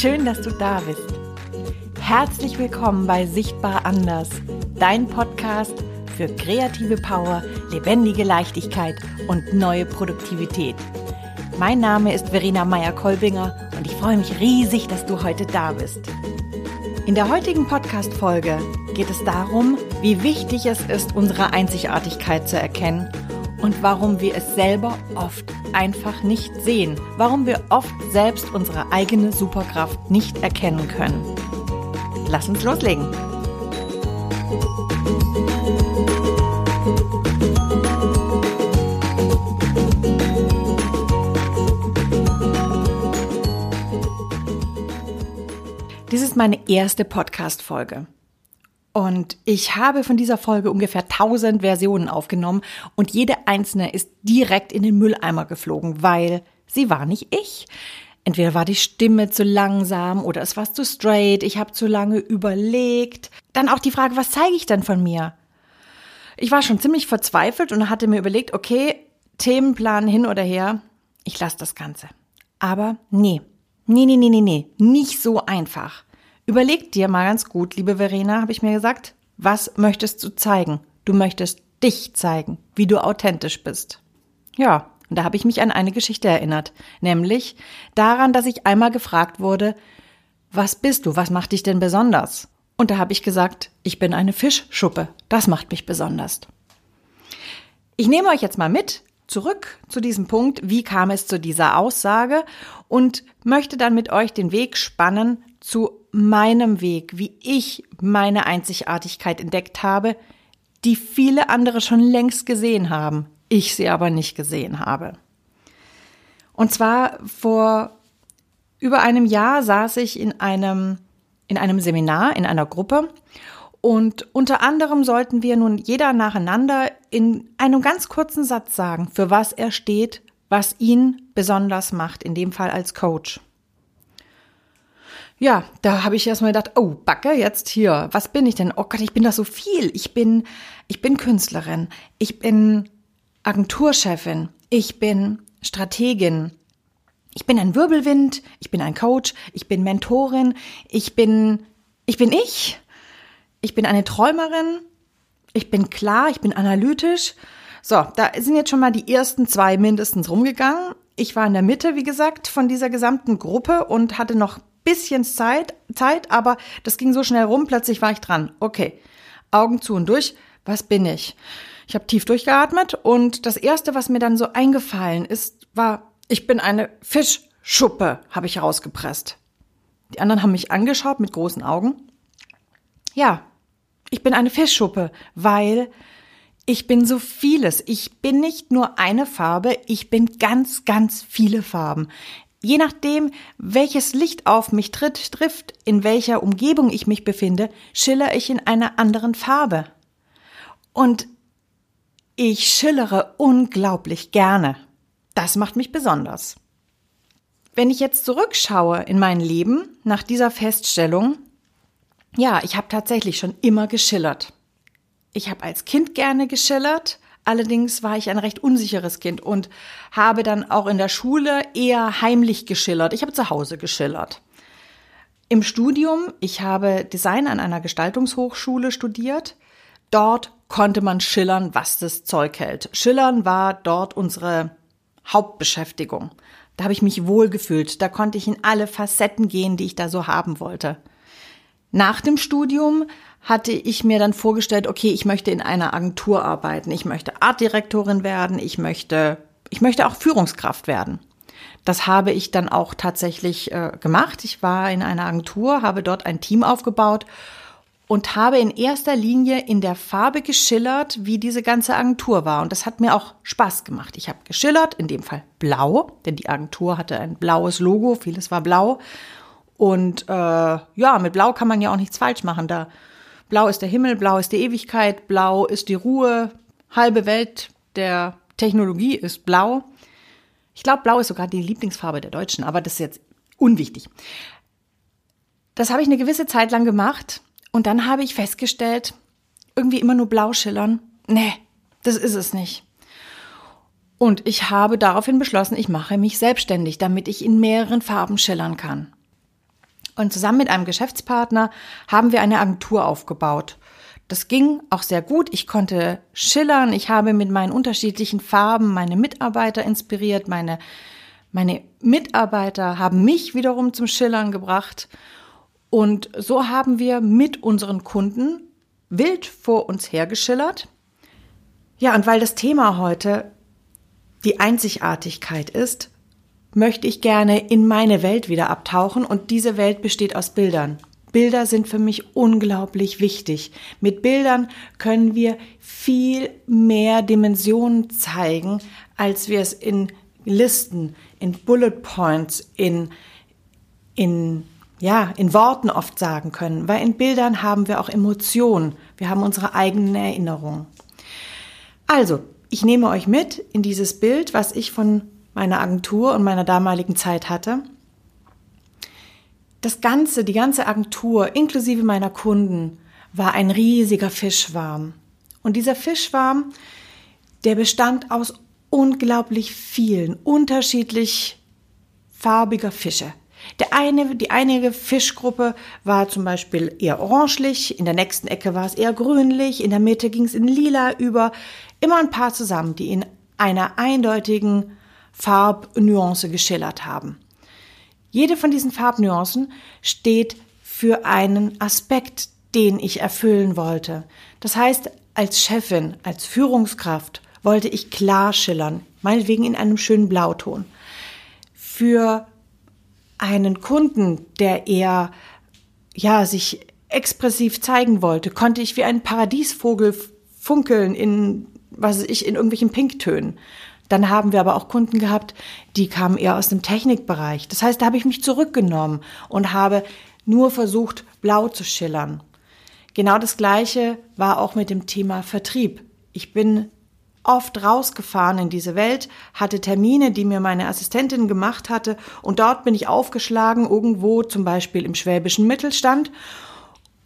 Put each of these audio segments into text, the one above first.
Schön, dass du da bist. Herzlich willkommen bei Sichtbar Anders, dein Podcast für kreative Power, lebendige Leichtigkeit und neue Produktivität. Mein Name ist Verena Meyer-Kolbinger und ich freue mich riesig, dass du heute da bist. In der heutigen Podcast-Folge geht es darum, wie wichtig es ist, unsere Einzigartigkeit zu erkennen und warum wir es selber oft einfach nicht sehen, warum wir oft selbst unsere eigene Superkraft nicht erkennen können. Lass uns loslegen. Dies ist meine erste Podcast-Folge. Und ich habe von dieser Folge ungefähr 1000 Versionen aufgenommen und jede einzelne ist direkt in den Mülleimer geflogen, weil sie war nicht ich. Entweder war die Stimme zu langsam oder es war zu straight, ich habe zu lange überlegt. Dann auch die Frage, was zeige ich denn von mir? Ich war schon ziemlich verzweifelt und hatte mir überlegt, okay, Themenplan hin oder her, ich lasse das Ganze. Aber nee, nee, nee, nee, nee, nee, nicht so einfach. Überleg dir mal ganz gut, liebe Verena, habe ich mir gesagt, was möchtest du zeigen? Du möchtest dich zeigen, wie du authentisch bist. Ja, und da habe ich mich an eine Geschichte erinnert, nämlich daran, dass ich einmal gefragt wurde, was bist du, was macht dich denn besonders? Und da habe ich gesagt, ich bin eine Fischschuppe, das macht mich besonders. Ich nehme euch jetzt mal mit zurück zu diesem Punkt, wie kam es zu dieser Aussage und möchte dann mit euch den Weg spannen zu meinem Weg, wie ich meine Einzigartigkeit entdeckt habe, die viele andere schon längst gesehen haben, ich sie aber nicht gesehen habe. Und zwar vor über einem Jahr saß ich in einem, in einem Seminar, in einer Gruppe und unter anderem sollten wir nun jeder nacheinander in einem ganz kurzen Satz sagen, für was er steht, was ihn besonders macht, in dem Fall als Coach. Ja, da habe ich erstmal gedacht, oh, Backe, jetzt hier, was bin ich denn? Oh Gott, ich bin doch so viel. Ich bin, ich bin Künstlerin, ich bin Agenturchefin, ich bin Strategin, ich bin ein Wirbelwind, ich bin ein Coach, ich bin Mentorin, ich bin, ich bin ich, ich bin eine Träumerin, ich bin klar, ich bin analytisch. So, da sind jetzt schon mal die ersten zwei mindestens rumgegangen. Ich war in der Mitte, wie gesagt, von dieser gesamten Gruppe und hatte noch bisschen Zeit, Zeit, aber das ging so schnell rum, plötzlich war ich dran. Okay, Augen zu und durch. Was bin ich? Ich habe tief durchgeatmet und das erste, was mir dann so eingefallen ist, war, ich bin eine Fischschuppe, habe ich rausgepresst. Die anderen haben mich angeschaut mit großen Augen. Ja, ich bin eine Fischschuppe, weil ich bin so vieles. Ich bin nicht nur eine Farbe, ich bin ganz, ganz viele Farben. Je nachdem, welches Licht auf mich tritt, trifft, in welcher Umgebung ich mich befinde, schiller ich in einer anderen Farbe. Und ich schillere unglaublich gerne. Das macht mich besonders. Wenn ich jetzt zurückschaue in mein Leben nach dieser Feststellung, ja, ich habe tatsächlich schon immer geschillert. Ich habe als Kind gerne geschillert, Allerdings war ich ein recht unsicheres Kind und habe dann auch in der Schule eher heimlich geschillert. Ich habe zu Hause geschillert. Im Studium, ich habe Design an einer Gestaltungshochschule studiert. Dort konnte man schillern, was das Zeug hält. Schillern war dort unsere Hauptbeschäftigung. Da habe ich mich wohlgefühlt. Da konnte ich in alle Facetten gehen, die ich da so haben wollte. Nach dem Studium hatte ich mir dann vorgestellt, okay, ich möchte in einer Agentur arbeiten, ich möchte Artdirektorin werden, ich möchte, ich möchte auch Führungskraft werden. Das habe ich dann auch tatsächlich äh, gemacht. Ich war in einer Agentur, habe dort ein Team aufgebaut und habe in erster Linie in der Farbe geschillert, wie diese ganze Agentur war. Und das hat mir auch Spaß gemacht. Ich habe geschillert, in dem Fall blau, denn die Agentur hatte ein blaues Logo, vieles war blau. Und äh, ja, mit Blau kann man ja auch nichts falsch machen. Da Blau ist der Himmel, blau ist die Ewigkeit, blau ist die Ruhe, halbe Welt der Technologie ist blau. Ich glaube, blau ist sogar die Lieblingsfarbe der Deutschen, aber das ist jetzt unwichtig. Das habe ich eine gewisse Zeit lang gemacht und dann habe ich festgestellt, irgendwie immer nur blau schillern. Nee, das ist es nicht. Und ich habe daraufhin beschlossen, ich mache mich selbstständig, damit ich in mehreren Farben schillern kann. Und zusammen mit einem Geschäftspartner haben wir eine Agentur aufgebaut. Das ging auch sehr gut. Ich konnte schillern. Ich habe mit meinen unterschiedlichen Farben meine Mitarbeiter inspiriert. Meine, meine Mitarbeiter haben mich wiederum zum Schillern gebracht. Und so haben wir mit unseren Kunden wild vor uns hergeschillert. Ja, und weil das Thema heute die Einzigartigkeit ist, möchte ich gerne in meine Welt wieder abtauchen und diese Welt besteht aus Bildern. Bilder sind für mich unglaublich wichtig. Mit Bildern können wir viel mehr Dimensionen zeigen, als wir es in Listen, in Bullet Points, in, in, ja, in Worten oft sagen können. Weil in Bildern haben wir auch Emotionen. Wir haben unsere eigenen Erinnerungen. Also, ich nehme euch mit in dieses Bild, was ich von meiner Agentur und meiner damaligen Zeit hatte. Das Ganze, die ganze Agentur, inklusive meiner Kunden, war ein riesiger Fischwarm. Und dieser Fischwarm, der bestand aus unglaublich vielen, unterschiedlich farbiger Fische. Der eine, die einige Fischgruppe war zum Beispiel eher orangelich, in der nächsten Ecke war es eher grünlich, in der Mitte ging es in lila über. Immer ein paar zusammen, die in einer eindeutigen Farbnuance geschillert haben. Jede von diesen Farbnuancen steht für einen Aspekt, den ich erfüllen wollte. Das heißt, als Chefin, als Führungskraft wollte ich klar schillern, meinetwegen in einem schönen Blauton. Für einen Kunden, der eher, ja, sich expressiv zeigen wollte, konnte ich wie ein Paradiesvogel funkeln in, was weiß ich, in irgendwelchen Pinktönen. Dann haben wir aber auch Kunden gehabt, die kamen eher aus dem Technikbereich. Das heißt, da habe ich mich zurückgenommen und habe nur versucht, blau zu schillern. Genau das Gleiche war auch mit dem Thema Vertrieb. Ich bin oft rausgefahren in diese Welt, hatte Termine, die mir meine Assistentin gemacht hatte, und dort bin ich aufgeschlagen, irgendwo zum Beispiel im schwäbischen Mittelstand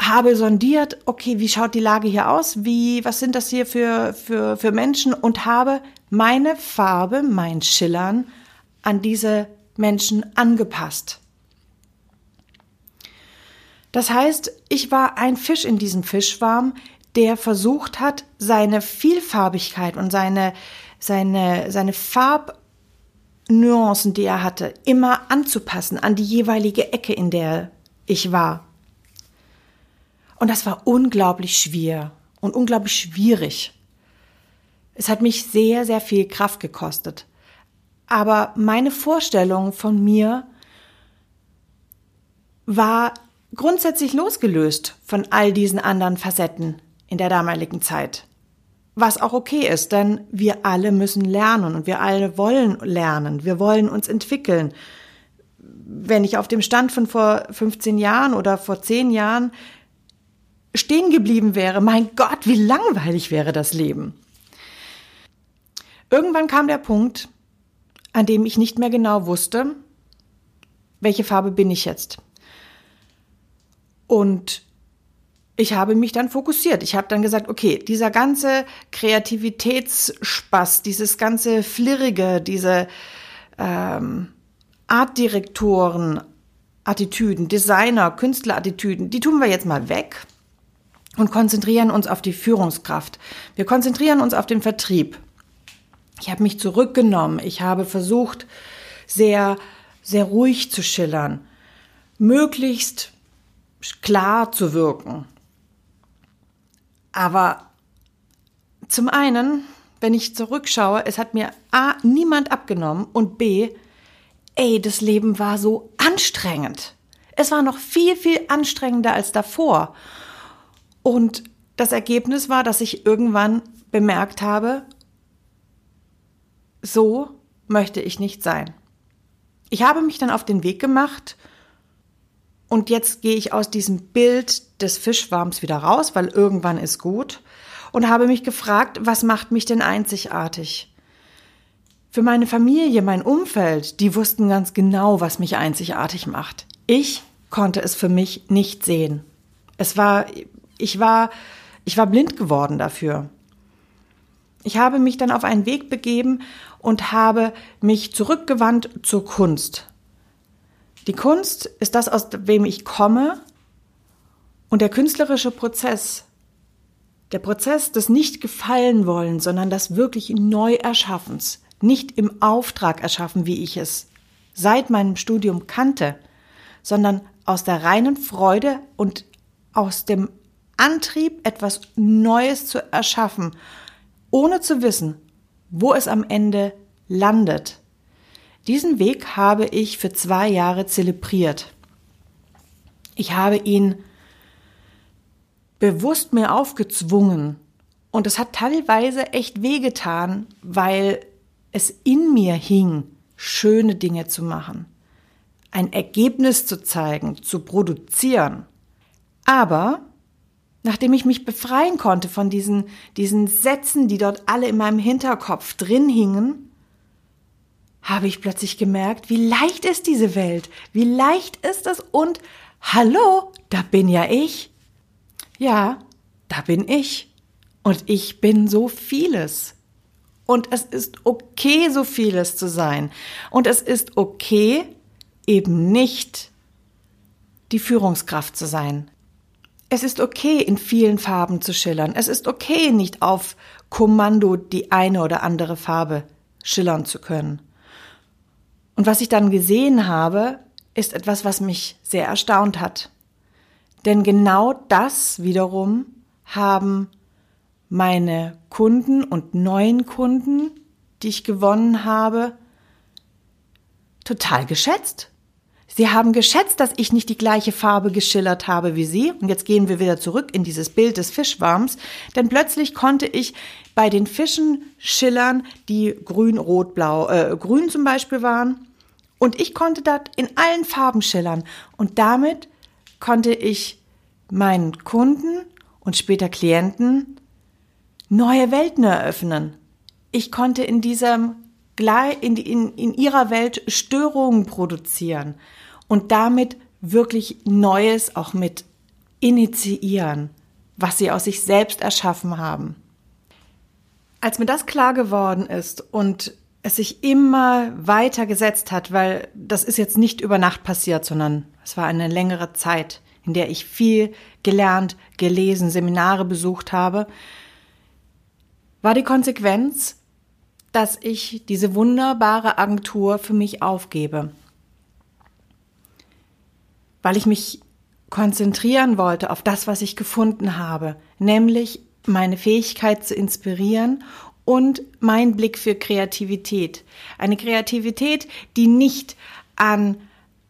habe sondiert, okay, wie schaut die Lage hier aus? Wie, was sind das hier für, für, für Menschen? Und habe meine Farbe, mein Schillern an diese Menschen angepasst. Das heißt, ich war ein Fisch in diesem Fischwarm, der versucht hat, seine Vielfarbigkeit und seine, seine, seine Farbnuancen, die er hatte, immer anzupassen an die jeweilige Ecke, in der ich war. Und das war unglaublich schwer und unglaublich schwierig. Es hat mich sehr, sehr viel Kraft gekostet. Aber meine Vorstellung von mir war grundsätzlich losgelöst von all diesen anderen Facetten in der damaligen Zeit. Was auch okay ist, denn wir alle müssen lernen und wir alle wollen lernen. Wir wollen uns entwickeln. Wenn ich auf dem Stand von vor 15 Jahren oder vor 10 Jahren stehen geblieben wäre, mein Gott, wie langweilig wäre das Leben. Irgendwann kam der Punkt, an dem ich nicht mehr genau wusste, welche Farbe bin ich jetzt. Und ich habe mich dann fokussiert. Ich habe dann gesagt, okay, dieser ganze Kreativitätsspaß, dieses ganze Flirrige, diese ähm, Artdirektoren, Attitüden, Designer, Künstlerattitüden, die tun wir jetzt mal weg und konzentrieren uns auf die Führungskraft. Wir konzentrieren uns auf den Vertrieb. Ich habe mich zurückgenommen. Ich habe versucht, sehr, sehr ruhig zu schillern, möglichst klar zu wirken. Aber zum einen, wenn ich zurückschaue, es hat mir A, niemand abgenommen und B, ey, das Leben war so anstrengend. Es war noch viel, viel anstrengender als davor. Und das Ergebnis war, dass ich irgendwann bemerkt habe, so möchte ich nicht sein. Ich habe mich dann auf den Weg gemacht und jetzt gehe ich aus diesem Bild des Fischwarms wieder raus, weil irgendwann ist gut und habe mich gefragt, was macht mich denn einzigartig? Für meine Familie, mein Umfeld, die wussten ganz genau, was mich einzigartig macht. Ich konnte es für mich nicht sehen. Es war ich war, ich war blind geworden dafür. Ich habe mich dann auf einen Weg begeben und habe mich zurückgewandt zur Kunst. Die Kunst ist das, aus wem ich komme und der künstlerische Prozess, der Prozess des nicht gefallen wollen, sondern des wirklich Neuerschaffens, nicht im Auftrag erschaffen, wie ich es seit meinem Studium kannte, sondern aus der reinen Freude und aus dem Antrieb, etwas Neues zu erschaffen, ohne zu wissen, wo es am Ende landet. Diesen Weg habe ich für zwei Jahre zelebriert. Ich habe ihn bewusst mir aufgezwungen und es hat teilweise echt wehgetan, weil es in mir hing, schöne Dinge zu machen, ein Ergebnis zu zeigen, zu produzieren. Aber nachdem ich mich befreien konnte von diesen, diesen Sätzen, die dort alle in meinem Hinterkopf drin hingen, habe ich plötzlich gemerkt, wie leicht ist diese Welt, wie leicht ist es und hallo, da bin ja ich. Ja, da bin ich. Und ich bin so vieles. Und es ist okay, so vieles zu sein. Und es ist okay, eben nicht die Führungskraft zu sein. Es ist okay, in vielen Farben zu schillern. Es ist okay, nicht auf Kommando die eine oder andere Farbe schillern zu können. Und was ich dann gesehen habe, ist etwas, was mich sehr erstaunt hat. Denn genau das wiederum haben meine Kunden und neuen Kunden, die ich gewonnen habe, total geschätzt. Sie haben geschätzt, dass ich nicht die gleiche Farbe geschillert habe wie Sie. Und jetzt gehen wir wieder zurück in dieses Bild des Fischwarms. Denn plötzlich konnte ich bei den Fischen schillern, die grün, rot, blau, äh, grün zum Beispiel waren. Und ich konnte dort in allen Farben schillern. Und damit konnte ich meinen Kunden und später Klienten neue Welten eröffnen. Ich konnte in diesem in, in, in ihrer Welt Störungen produzieren und damit wirklich Neues auch mit initiieren, was sie aus sich selbst erschaffen haben. Als mir das klar geworden ist und es sich immer weiter gesetzt hat, weil das ist jetzt nicht über Nacht passiert, sondern es war eine längere Zeit, in der ich viel gelernt, gelesen, Seminare besucht habe, war die Konsequenz, dass ich diese wunderbare Agentur für mich aufgebe weil ich mich konzentrieren wollte auf das, was ich gefunden habe, nämlich meine Fähigkeit zu inspirieren und mein Blick für Kreativität. Eine Kreativität, die nicht an,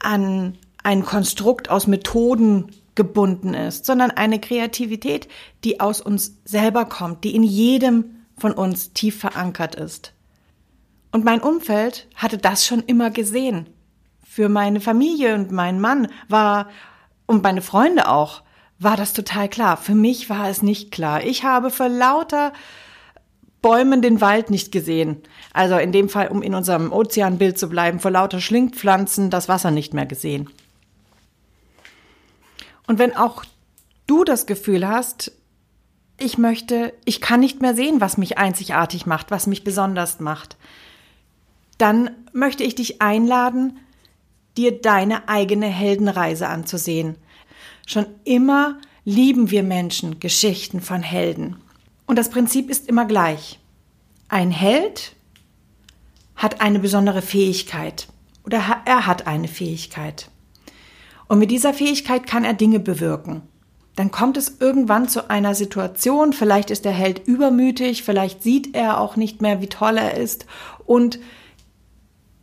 an ein Konstrukt aus Methoden gebunden ist, sondern eine Kreativität, die aus uns selber kommt, die in jedem von uns tief verankert ist. Und mein Umfeld hatte das schon immer gesehen für meine Familie und meinen Mann war und meine Freunde auch, war das total klar. Für mich war es nicht klar. Ich habe vor lauter Bäumen den Wald nicht gesehen. Also in dem Fall, um in unserem Ozeanbild zu bleiben, vor lauter Schlingpflanzen das Wasser nicht mehr gesehen. Und wenn auch du das Gefühl hast, ich möchte, ich kann nicht mehr sehen, was mich einzigartig macht, was mich besonders macht, dann möchte ich dich einladen, dir deine eigene Heldenreise anzusehen. Schon immer lieben wir Menschen Geschichten von Helden. Und das Prinzip ist immer gleich. Ein Held hat eine besondere Fähigkeit oder er hat eine Fähigkeit. Und mit dieser Fähigkeit kann er Dinge bewirken. Dann kommt es irgendwann zu einer Situation, vielleicht ist der Held übermütig, vielleicht sieht er auch nicht mehr, wie toll er ist und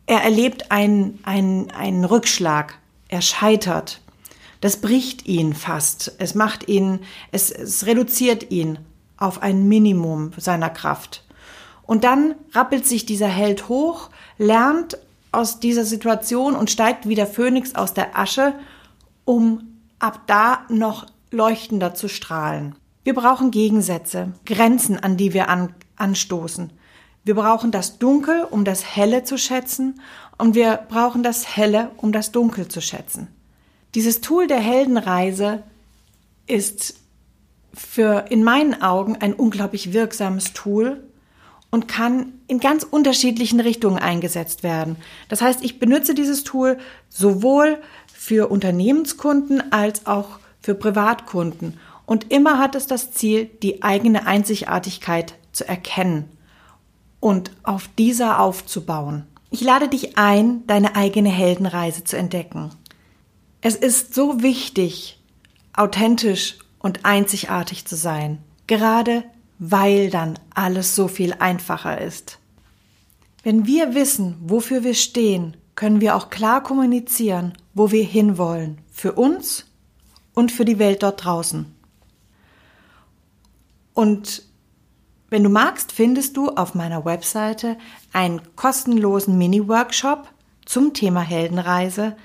er erlebt einen, einen, einen Rückschlag. Er scheitert. Das bricht ihn fast. Es macht ihn, es, es reduziert ihn auf ein Minimum seiner Kraft. Und dann rappelt sich dieser Held hoch, lernt aus dieser Situation und steigt wie der Phönix aus der Asche, um ab da noch leuchtender zu strahlen. Wir brauchen Gegensätze, Grenzen, an die wir an, anstoßen. Wir brauchen das Dunkel, um das Helle zu schätzen, und wir brauchen das Helle, um das Dunkel zu schätzen. Dieses Tool der Heldenreise ist für in meinen Augen ein unglaublich wirksames Tool, und kann in ganz unterschiedlichen Richtungen eingesetzt werden. Das heißt, ich benutze dieses Tool sowohl für Unternehmenskunden als auch für Privatkunden. Und immer hat es das Ziel, die eigene Einzigartigkeit zu erkennen und auf dieser aufzubauen. Ich lade dich ein, deine eigene Heldenreise zu entdecken. Es ist so wichtig, authentisch und einzigartig zu sein, gerade weil dann alles so viel einfacher ist. Wenn wir wissen, wofür wir stehen, können wir auch klar kommunizieren, wo wir hinwollen, für uns und für die Welt dort draußen. Und wenn du magst, findest du auf meiner Webseite einen kostenlosen Mini-Workshop zum Thema Heldenreise,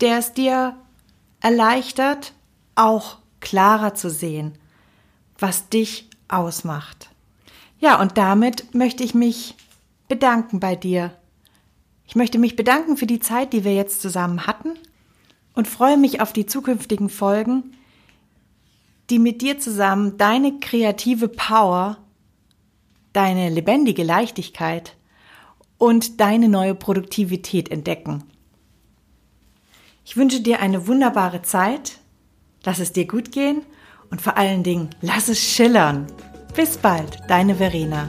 der es dir erleichtert, auch klarer zu sehen, was dich ausmacht. Ja, und damit möchte ich mich bedanken bei dir. Ich möchte mich bedanken für die Zeit, die wir jetzt zusammen hatten und freue mich auf die zukünftigen Folgen, die mit dir zusammen deine kreative Power, deine lebendige Leichtigkeit und deine neue Produktivität entdecken. Ich wünsche dir eine wunderbare Zeit, lass es dir gut gehen und vor allen Dingen lass es schillern. Bis bald, deine Verena.